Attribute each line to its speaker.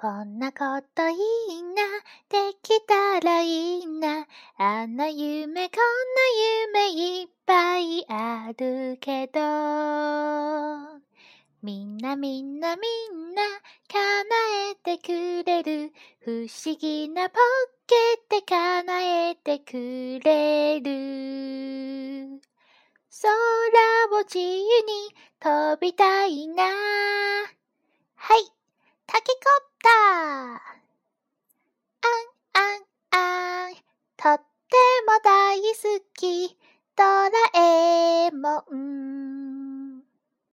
Speaker 1: こんなこといいな、できたらいいな。あんな夢、こんな夢いっぱいあるけど。みんなみんなみんな叶えてくれる。不思議なポッケって叶えてくれる。空を自由に飛びたいな。はい。タケコプ。き、ドラえも。